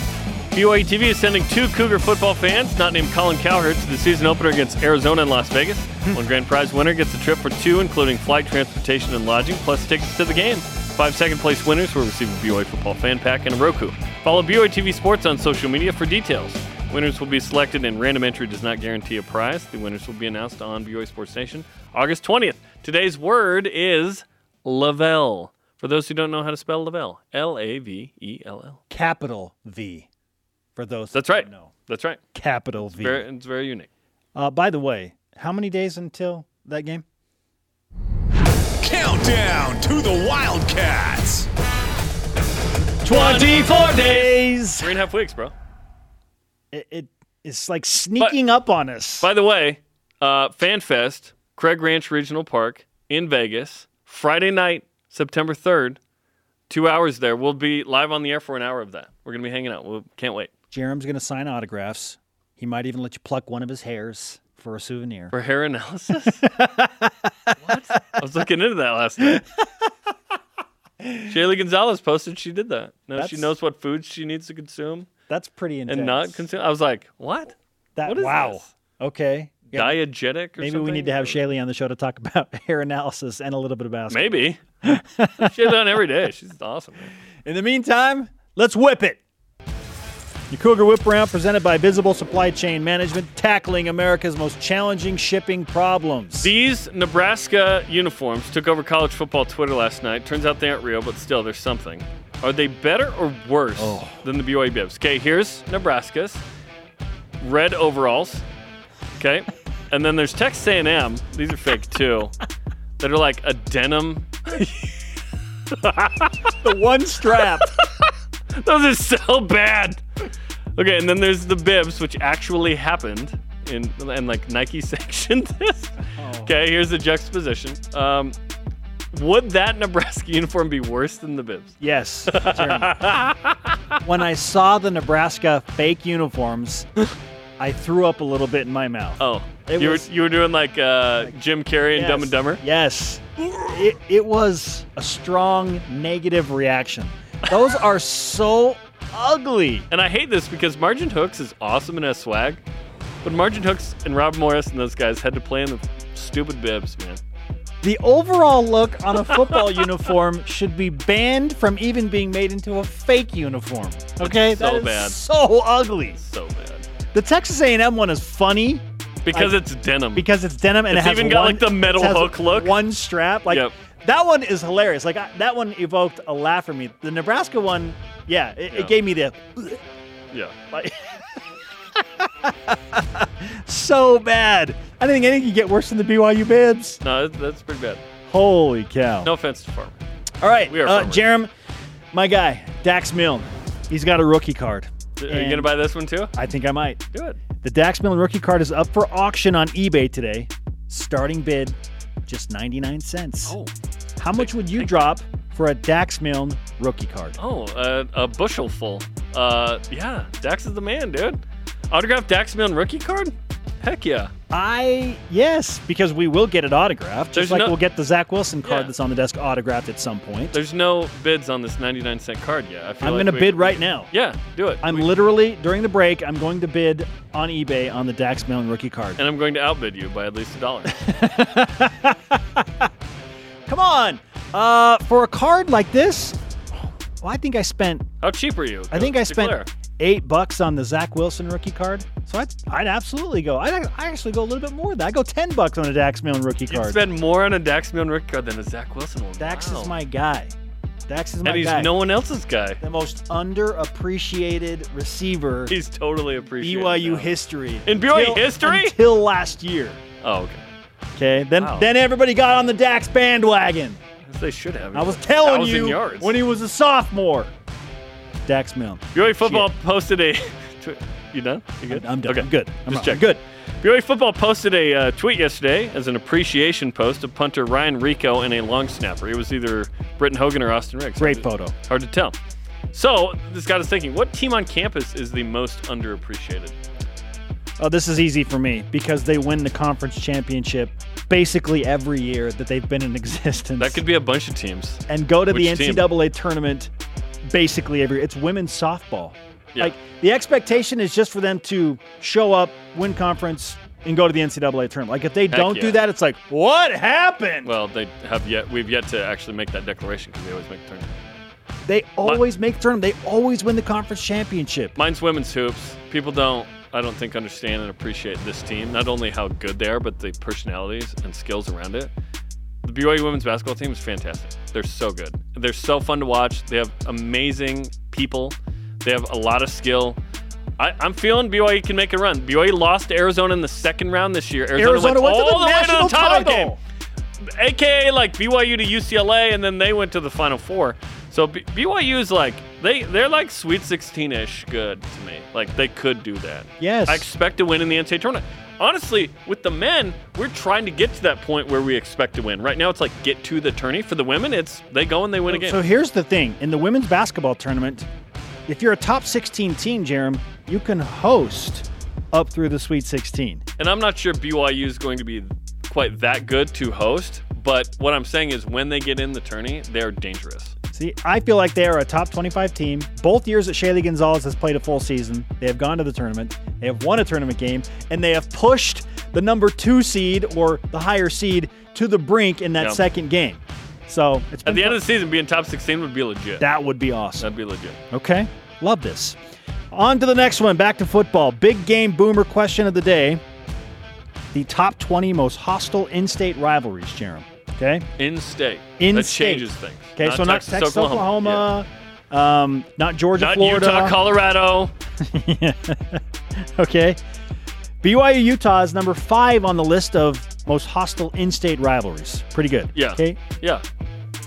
BYU TV is sending two Cougar football fans, not named Colin Cowherd, to the season opener against Arizona in Las Vegas. Hmm. One grand prize winner gets a trip for two, including flight, transportation, and lodging, plus tickets to the game. Five second place winners will receive a BYU football fan pack and a Roku. Follow BYU TV Sports on social media for details. Winners will be selected, and random entry does not guarantee a prize. The winners will be announced on BYU Sports Nation August 20th. Today's word is LaVell. For those who don't know how to spell LaVell, L A V E L L. Capital V. For those that's right. No, that's right. Capital it's V. Very, it's very unique. Uh, by the way, how many days until that game? Countdown to the Wildcats. 24 days. Three and a half weeks, bro. It, it it's like sneaking but, up on us. By the way, uh, FanFest, Craig Ranch Regional Park in Vegas. Friday night, September 3rd, two hours there. We'll be live on the air for an hour of that. We're going to be hanging out. We can't wait. Jarom's going to sign autographs. He might even let you pluck one of his hairs for a souvenir. For hair analysis? what? I was looking into that last night. Shaylee Gonzalez posted she did that. Now that's, she knows what foods she needs to consume. That's pretty intense. And not consume. I was like, what? That what wow. This? Okay. Yeah. Diegetic Maybe something? we need to have Shaylee on the show to talk about hair analysis and a little bit of basketball. Maybe. She's on every day. She's awesome. Man. In the meantime, let's whip it. Your Cougar Whip Round presented by Visible Supply Chain Management, tackling America's most challenging shipping problems. These Nebraska uniforms took over college football Twitter last night. Turns out they aren't real, but still, there's something. Are they better or worse oh. than the BYU Bibs? Okay, here's Nebraska's red overalls. Okay, and then there's Texas A&M. These are fake too. That are like a denim. the one strap. Those are so bad. Okay, and then there's the bibs, which actually happened in and like Nike sanctioned this. Oh. Okay, here's the juxtaposition. Um, would that Nebraska uniform be worse than the bibs? Yes. When I saw the Nebraska fake uniforms, I threw up a little bit in my mouth. Oh, It you was- were you were doing like uh, Jim Carrey and Dumb and Dumber. Yes. It, it was a strong negative reaction. Those are so ugly. And I hate this because Margin Hooks is awesome and has swag, but Margin Hooks and Rob Morris and those guys had to play in the stupid bibs, man. The overall look on a football uniform should be banned from even being made into a fake uniform. Okay, so That is bad. so ugly. So bad The Texas A&M one is funny because Like- it's denim. because it's denim and It's it has even got, one- like, the metal hook look. one strap. Like Yep. that one is hilarious. Like I, that one evoked a laugh for me. The Nebraska one, yeah, it, Yeah. it gave me the yeah. like so bad. I think anything could get worse than the BYU bibs. No, that's, that's pretty bad. Holy cow! No offense to Farmer. All right, we are uh, farmers. Jarom, my guy, Dax Milne. He's got a rookie card. Are you gonna buy this one too? I think I might. Do it. The Dax Milne rookie card is up for auction on eBay today. Starting bid, just 99 cents. Oh, How much would you drop for a Dax Milne rookie card? oh, uh, a bushel full. Uh, yeah, Dax is the man, dude. Autograph Dax Milne rookie card? Heck yeah. I yes, because we will get it autographed, just There's like no- we'll get the Zach Wilson card Yeah. that's on the desk autographed at some point. There's no bids on this 99 cent card yet. I feel I'm like gonna we- bid right now. Yeah, do it. I'm We- literally during the break. I'm going to bid on eBay on the Dax Milne rookie card. and I'm going to outbid you by at least a dollar. Come on, uh, for a card like this, well, I think I spent How cheap are you? I think I spent. Eight bucks on the Zach Wilson rookie card. So I'd, I'd absolutely go. I'd, I actually go a little bit more than that. I go ten bucks on a Dax Milne rookie You'd card. spend more on a Dax Milne rookie card than a Zach Wilson one. Dax Wow. is my guy. Dax is my guy. and he's guy. no one else's guy. the most underappreciated receiver He's totally appreciated. BYU now. history. In BYU Until- history? until last year. Oh, okay. Okay, then Wow. then everybody got on the Dax bandwagon. As They should have. I was telling you yards. when he was a sophomore. Dax Milne. BYU football posted a. tw- You done? You good? I'm done. Okay. I'm good. I'm, Just I'm good. BYU football posted a uh, tweet yesterday as an appreciation post of punter Ryan Rehkow and a long snapper. It was either Britton Hogan or Austin Riggs. Great Hard to- photo. Hard to tell. So this got us thinking: What team on campus is the most underappreciated? Oh, this is easy for me because they win the conference championship basically every year that they've been in existence. That could be a bunch of teams. and go to the Which team? NCAA tournament basically every. It's women's softball. Yeah. Like the expectation is just for them to show up, win conference, and go to the NCAA tournament. Like if they don't yeah. do that, it's like what happened? Well, they have yet. We've yet to actually make that declaration because they always make the tournament. they always make the tournament. They always win the conference championship. Mine's women's hoops. People don't, I don't think, understand and appreciate this team. Not only how good they are, but the personalities and skills around it. The BYU women's basketball team is fantastic. They're so good. They're so fun to watch. They have amazing people. They have a lot of skill. I, I'm feeling BYU can make a run. BYU lost to Arizona in the second round this year. Arizona, Arizona went to the all the way to national the title title. game aka like BYU to UCLA, and then they went to the Final Four. So B- BYU is like they they're like Sweet 16 ish good to me. Like they could do that. Yes. I expect to win in the NCAA tournament. Honestly, with the men, we're trying to get to that point where we expect to win. Right now, it's like get to the tourney. For the women, it's they go and they win a game. So here's the thing: in the women's basketball tournament, if you're a top 16 team, Jarom, you can host up through the Sweet 16. and I'm not sure BYU is going to be quite that good to host. But what I'm saying is, when they get in the tourney, they're dangerous. See, I feel like they are a top 25 team. Both years that Shaylee Gonzalez has played a full season, they have gone to the tournament, they have won a tournament game, and they have pushed the number two seed or the higher seed to the brink in that Yeah. second game. So At the end of the season, being top 16 would be legit. that would be awesome. That'd be legit. Okay, love this. On to the next one. Back to football. Big game boomer question of the day: the top 20 most hostile in-state rivalries, Jarom. Okay. In state. In that state. changes things. Okay, so not Texas, Texas, Oklahoma, um, not Georgia, Not Florida. Utah, Colorado. Okay. BYU Utah is number five on the list of most hostile in-state rivalries. Pretty good. Yeah. Okay. Yeah.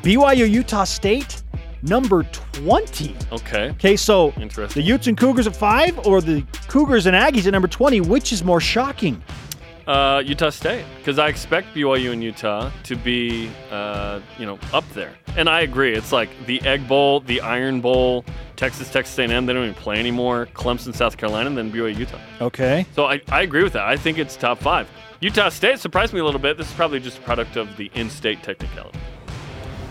BYU Utah State number 20. Okay. Okay, so Interesting. the Utes and Cougars at five, or the Cougars and Aggies at number 20, which is more shocking? Uh, Utah State, because I expect BYU and Utah to be, uh, you know, up there. And I agree. It's like the Egg Bowl, the Iron Bowl, Texas, Texas A&M. They don't even play anymore. Clemson, South Carolina, and then BYU, Utah. Okay. So I, I agree with that. I think it's top five. Utah State surprised me a little bit. This is probably just a product of the in-state technicality.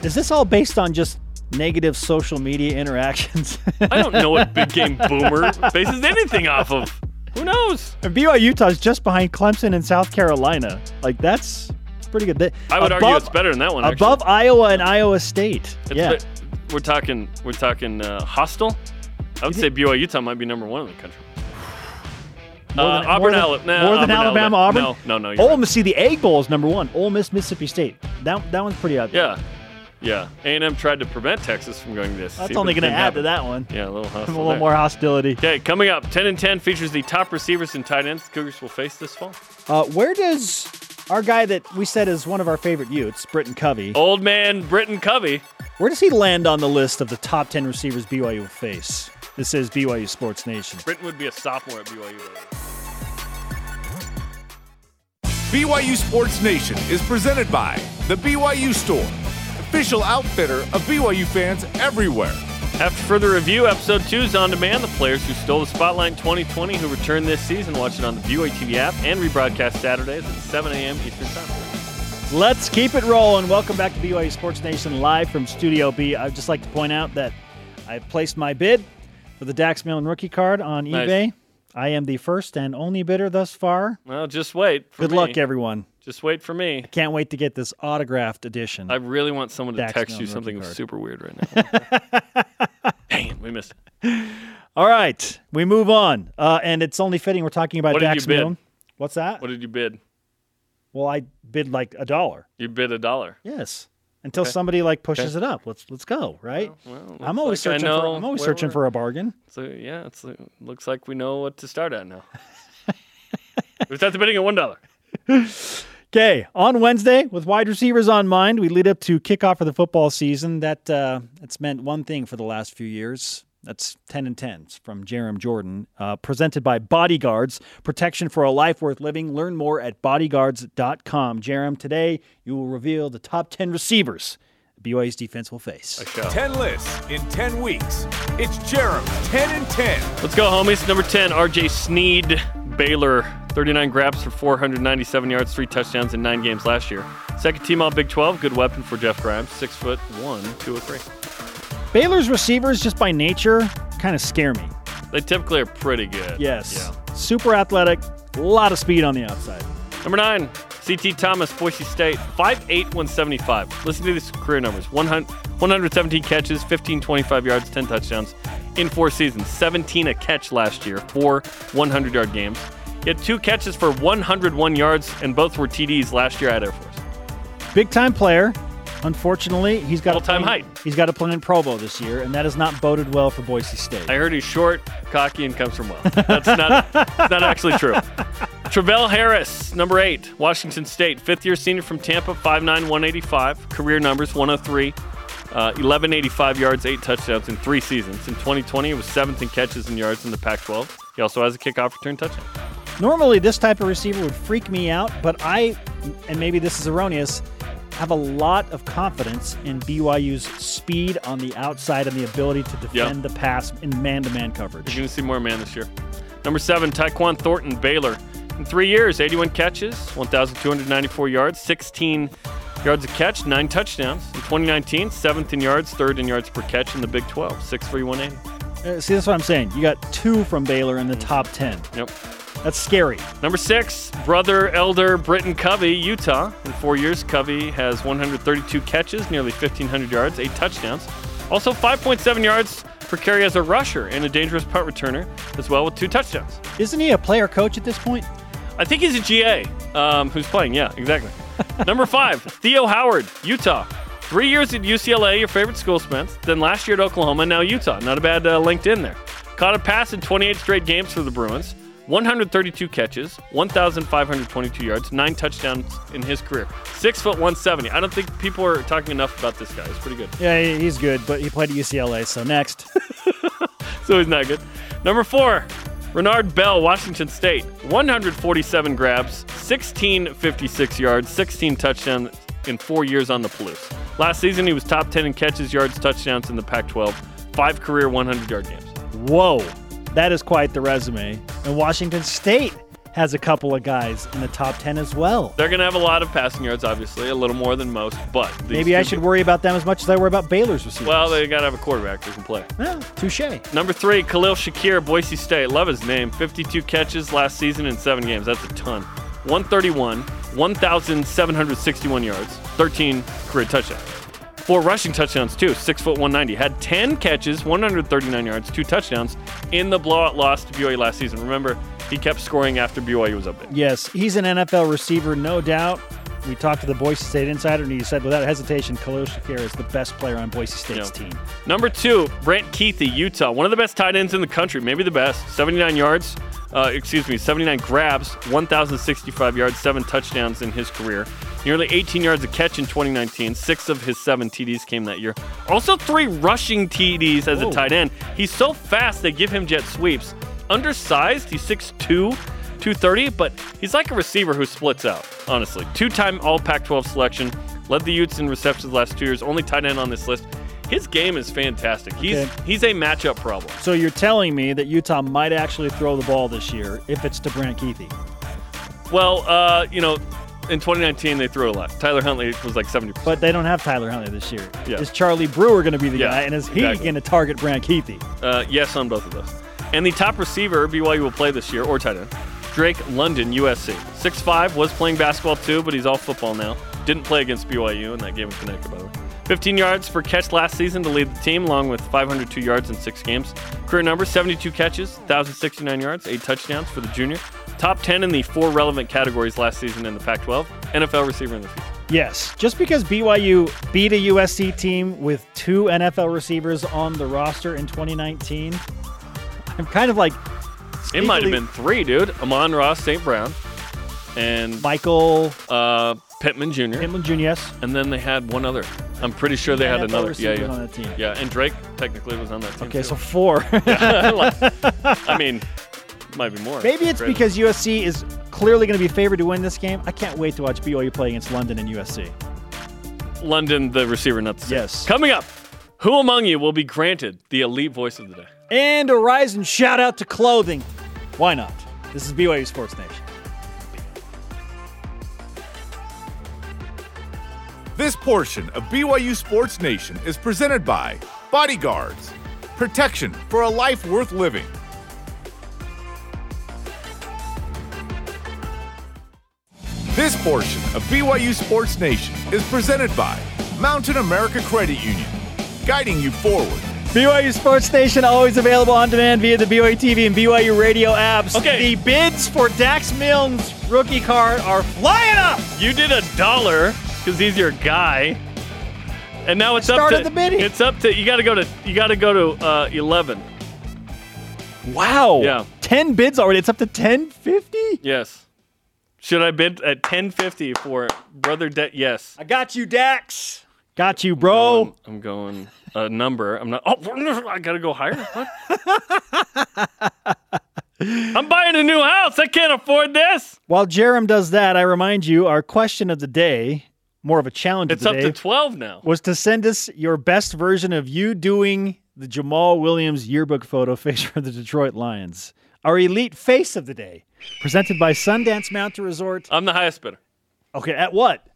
Is this all based on just negative social media interactions? I don't know what Big Game Boomer bases anything off of. Who knows? And BYU Utah is just behind Clemson and South Carolina. Like that's pretty good. They- I would argue it's better than that one. actually. above Iowa and Iowa State. It's yeah, the- we're talking we're talking uh, hostile. I would say BYU Utah might be number one in the country. More uh, than- Auburn, more than- nah, more than Auburn, Alabama, Auburn? No, no, no. Ole right. Miss. See, the Egg Bowl is number one. Ole Miss, Mississippi State. That that one's pretty up. Yeah, yeah. A and M tried to prevent Texas from going to this. that's only going to add to that one. Yeah, a little A little there. more hostility. Okay, coming up, 10 and 10 features the top receivers and tight ends the Cougars will face this fall. Uh, where does our guy that we said is one of our favorite Utes, Britton Covey, Old man Britton Covey. where does he land on the list of the top ten receivers BYU will face? This is BYU Sports Nation. Britton would be a sophomore at BYU. though. BYU Sports Nation is presented by The BYU Store, official outfitter of BYU fans everywhere. After further review, episode two is on demand. The players who stole the spotlight in 2020 who return this season, watch it on the BYU TV app and rebroadcast Saturdays at 7 a.m. Eastern Time. Let's keep it rolling. Welcome back to BYU Sports Nation live from Studio B. I'd just like to point out that I placed my bid for the Dax Milne rookie card on Nice. eBay. I am the first and only bidder thus far. Well, just wait. For Good me. luck, everyone. Just wait for me. I Can't wait to get this autographed edition. I really want someone to Dax text you something rookie card. super weird right now. Dang, we missed it. All right, we move on, uh, and it's only fitting we're talking about What did Dax you bid? Milne. What's that? What did you bid? Well, I bid like a dollar. You bid a dollar. Yes, until somebody like pushes it up. Let's let's go. Right. Well, I'm always like I searching for. know I'm always where searching we're- for a bargain. So yeah, it's uh, looks like we know what to start at now. we start the bidding at one dollar. Okay, on Wednesday, with wide receivers on mind, we lead up to kickoff for the football season. That uh, that's meant one thing for the last few years. That's ten and tens from Jarom Jordan, uh, presented by Bodyguards, protection for a life worth living. Learn more at bodyguards.com. Jarom, today you will reveal the top ten receivers BYU's defense will face. 10 lists in 10 weeks. It's Jarom 10 and 10. Let's go, homies. Number 10, RJ Sneed, Baylor. 39 grabs for 497 yards, three touchdowns in nine games last year. Second team all Big 12. Good weapon for Jeff Grimes. Six foot one, 203. Baylor's receivers, just by nature, kind of scare me. They typically are pretty good. Yes, Yeah. super athletic, a lot of speed on the outside. Number nine, CT Thomas, Boise State, 5'8, 175. Listen to these career numbers 100, 117 catches, 15, 25 yards, 10 touchdowns in four seasons. 17 a catch last year, four 100 yard games. He had two catches for 101 yards, and both were TDs last year at Air Force. Big time player. Unfortunately, he's got All-time height. He's got to play in Provo this year, and that has not boded well for Boise State. I heard he's short, cocky, and comes from well. That's not, not actually true. Travell Harris, number eight, Washington State, fifth year senior from Tampa, 5'9, 185. Career numbers 103, uh, 1185 yards, eight touchdowns in three seasons. In 2020, he was seventh in catches and yards in the Pac 12. He also has a kickoff return touchdown. Normally, this type of receiver would freak me out, but I, and maybe this is erroneous, have a lot of confidence in BYU's speed on the outside and the ability to defend the pass in man-to-man coverage. You're going to see more man this year. Number seven, Tyquan Thornton, Baylor. In three years, 81 catches, 1,294 yards, 16 yards a catch, nine touchdowns. In 2019, seventh in yards, third in yards per catch in the Big 12, 6'3", 180. Uh, see, that's what I'm saying. You got two from Baylor in the top ten. Yep. That's scary. Number six, brother elder Britton Covey, Utah. In four years, Covey has 132 catches, nearly 1,500 yards, eight touchdowns. Also, 5.7 yards per carry as a rusher and a dangerous punt returner, as well with two touchdowns. Isn't he a player coach at this point? I think he's a GA um, who's playing. Yeah, exactly. Number five, Theo Howard, Utah. Three years at UCLA, your favorite school, Spence. Then last year at Oklahoma, now Utah. Not a bad uh, LinkedIn there. Caught a pass in 28 straight games for the Bruins. 132 catches, 1,522 yards, nine touchdowns in his career. Six foot 170. I don't think people are talking enough about this guy. He's pretty good. Yeah, he's good, but he played at UCLA. So next, So he's not good. Number four, Renard Bell, Washington State. 147 grabs, 1656 yards, 16 touchdowns in four years on the Palouse. Last season, he was top 10 in catches, yards, touchdowns in the Pac 12. Five career 100 yard games. whoa, that is quite the resume. And Washington State has a couple of guys in the top ten as well. They're going to have a lot of passing yards, obviously, a little more than most, but. Maybe I should worry about them as much as I worry about Baylor's receivers. Well, they got to have a quarterback who can play. yeah, touche. Number three, Khalil Shakir, Boise State. Love his name. 52 catches last season in seven games. That's a ton. 131, 1,761 yards, 13 career touchdowns. Four rushing touchdowns, too. Six foot 190. Had 10 catches, 139 yards, two touchdowns in the blowout loss to BYU last season. Remember, he kept scoring after BYU was up big. Yes, he's an NFL receiver, no doubt. We talked to the Boise State insider, and he said without hesitation, Khalil Shakir is the best player on Boise State's Yeah. team. Number two, Brant Kuithe, Utah. One of the best tight ends in the country, maybe the best. 79 yards, uh, excuse me, 79 grabs, 1,065 yards, seven touchdowns in his career. Nearly 18 yards a catch in 2019. Six of his seven TDs came that year. Also, three rushing TDs as Whoa. a tight end. He's so fast, they give him jet sweeps. Undersized, he's 6'2, 230, but he's like a receiver who splits out, honestly. Two time All Pac 12 selection, led the Utes in receptions the last two years, only tight end on this list. His game is fantastic. He's Okay. he's a matchup problem. So you're telling me that Utah might actually throw the ball this year if it's to Brant Kuithe. Well, uh, you know, in 2019 they threw a lot. Tyler Huntley was like 70%. But they don't have Tyler Huntley this year. Yeah. Is Charlie Brewer going to be the Yeah, guy? And is he exactly. going to target Brant Kuithe? Uh, yes on both of those. And the top receiver BYU will play this year, or tight end, Drake London, USC. 6'5", was playing basketball too, but he's all football now. Didn't play against BYU in that game in Connecticut, by the way. 15 yards per catch last season to lead the team, along with 502 yards in six games. Career number 72 catches, 1,069 yards, eight touchdowns for the junior. Top 10 in the four relevant categories last season in the Pac 12. NFL receiver in the future. Yes. Just because BYU beat a USC team with two NFL receivers on the roster in 2019, I'm kind of like. It might have been three, dude. Amon-Ra, St. Brown, and Michael uh, Pittman Jr. Pittman Jr. Yes. And then they had one other. I'm pretty sure they had another. Yeah, yeah. on that team. Yeah, and Drake technically was on that team. Okay, too. so four. I mean, might be more. Maybe it's because USC is clearly going to be favored to win this game. I can't wait to watch BYU play against London and USC. London, the receiver, not the same. Yes. Coming up, who among you will be granted the elite voice of the day? And a rising shout out to clothing. Why not? This is BYU Sports Nation. This portion of BYU Sports Nation is presented by Bodyguards, protection for a life worth living. This portion of BYU Sports Nation is presented by Mountain America Credit Union, guiding you forward. BYU Sports Nation always available on demand via the BYU TV and BYU radio apps. Okay. The bids for Dax Milne's rookie card are flying up. You did a dollar because he's your guy, and now it's up to the bidding. It's up to you. Got to go to you. Got to go to uh, eleven. Wow. Yeah. 10 bids already. It's up to 1050. Yes. Should I bid at ten fifty for brother debt? Yes. I got you, Dax. Got you, bro. Um, I'm going a number. I'm not. Oh, I gotta go higher. I'm buying a new house. I can't afford this. While Jarom does that, I remind you our question of the day, more of a challenge It's up to twelve now. was to send us your best version of you doing the Jamaal Williams yearbook photo face for the Detroit Lions. Our elite face of the day, presented by Sundance Mountain Resort. I'm the highest bidder. Okay, at what?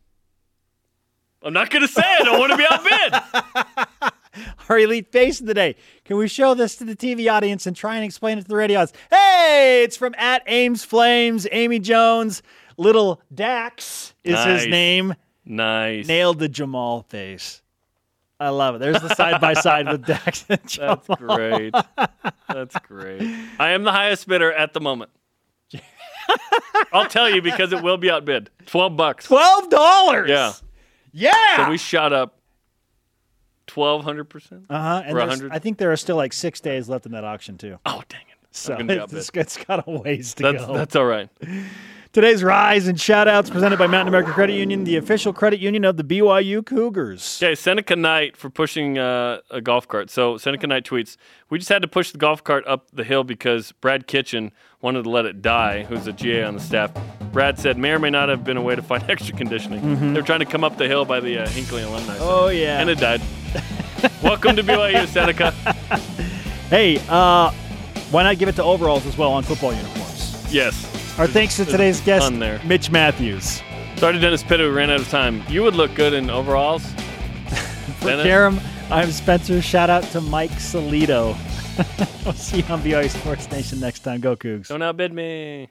I'm not gonna say I don't want to be outbid. Our elite face of the day. Can we show this to the TV audience and try and explain it to the radio audience? Hey, it's from at Ames Flames, Amy Jones. Little Dax is his Nice. name. Nice. Nailed the Jamaal face. I love it. There's the side by side with Dax and Jamaal. That's great. That's great. I am the highest bidder at the moment. I'll tell you because it will be outbid. Twelve bucks. Twelve dollars. Yeah. Yeah. So we shot up twelve hundred percent. uh huh. And Or there's- 100. I think there are still like six days left in that auction too. Oh dang it! So it's, it. it's got a ways to That's go. that's all right. Today's rise and shout outs presented by Mountain America Credit Union, the official credit union of the BYU Cougars. Okay, Seneca Knight for pushing uh, a golf cart. So Seneca Knight tweets, "We just had to push the golf cart up the hill because Brad Kitchen wanted to let it die, who's a GA on the staff. Brad said may or may not have been a way to find extra conditioning. They're trying to come up the hill by the uh, Hinckley Alumni Center, Oh, yeah. and it died. Welcome to BYU, Seneca. Hey, uh, why not give it to overalls as well on football uniforms? Yes. Our thanks to today's guest, ton there. Mitch Mathews. Sorry to Dennis Pitt, who ran out of time. You would look good in overalls. For I'm Spencer. Shout out to Mike Solito. we'll see you on BYU Sports Nation next time. Go Cougs. Don't outbid me.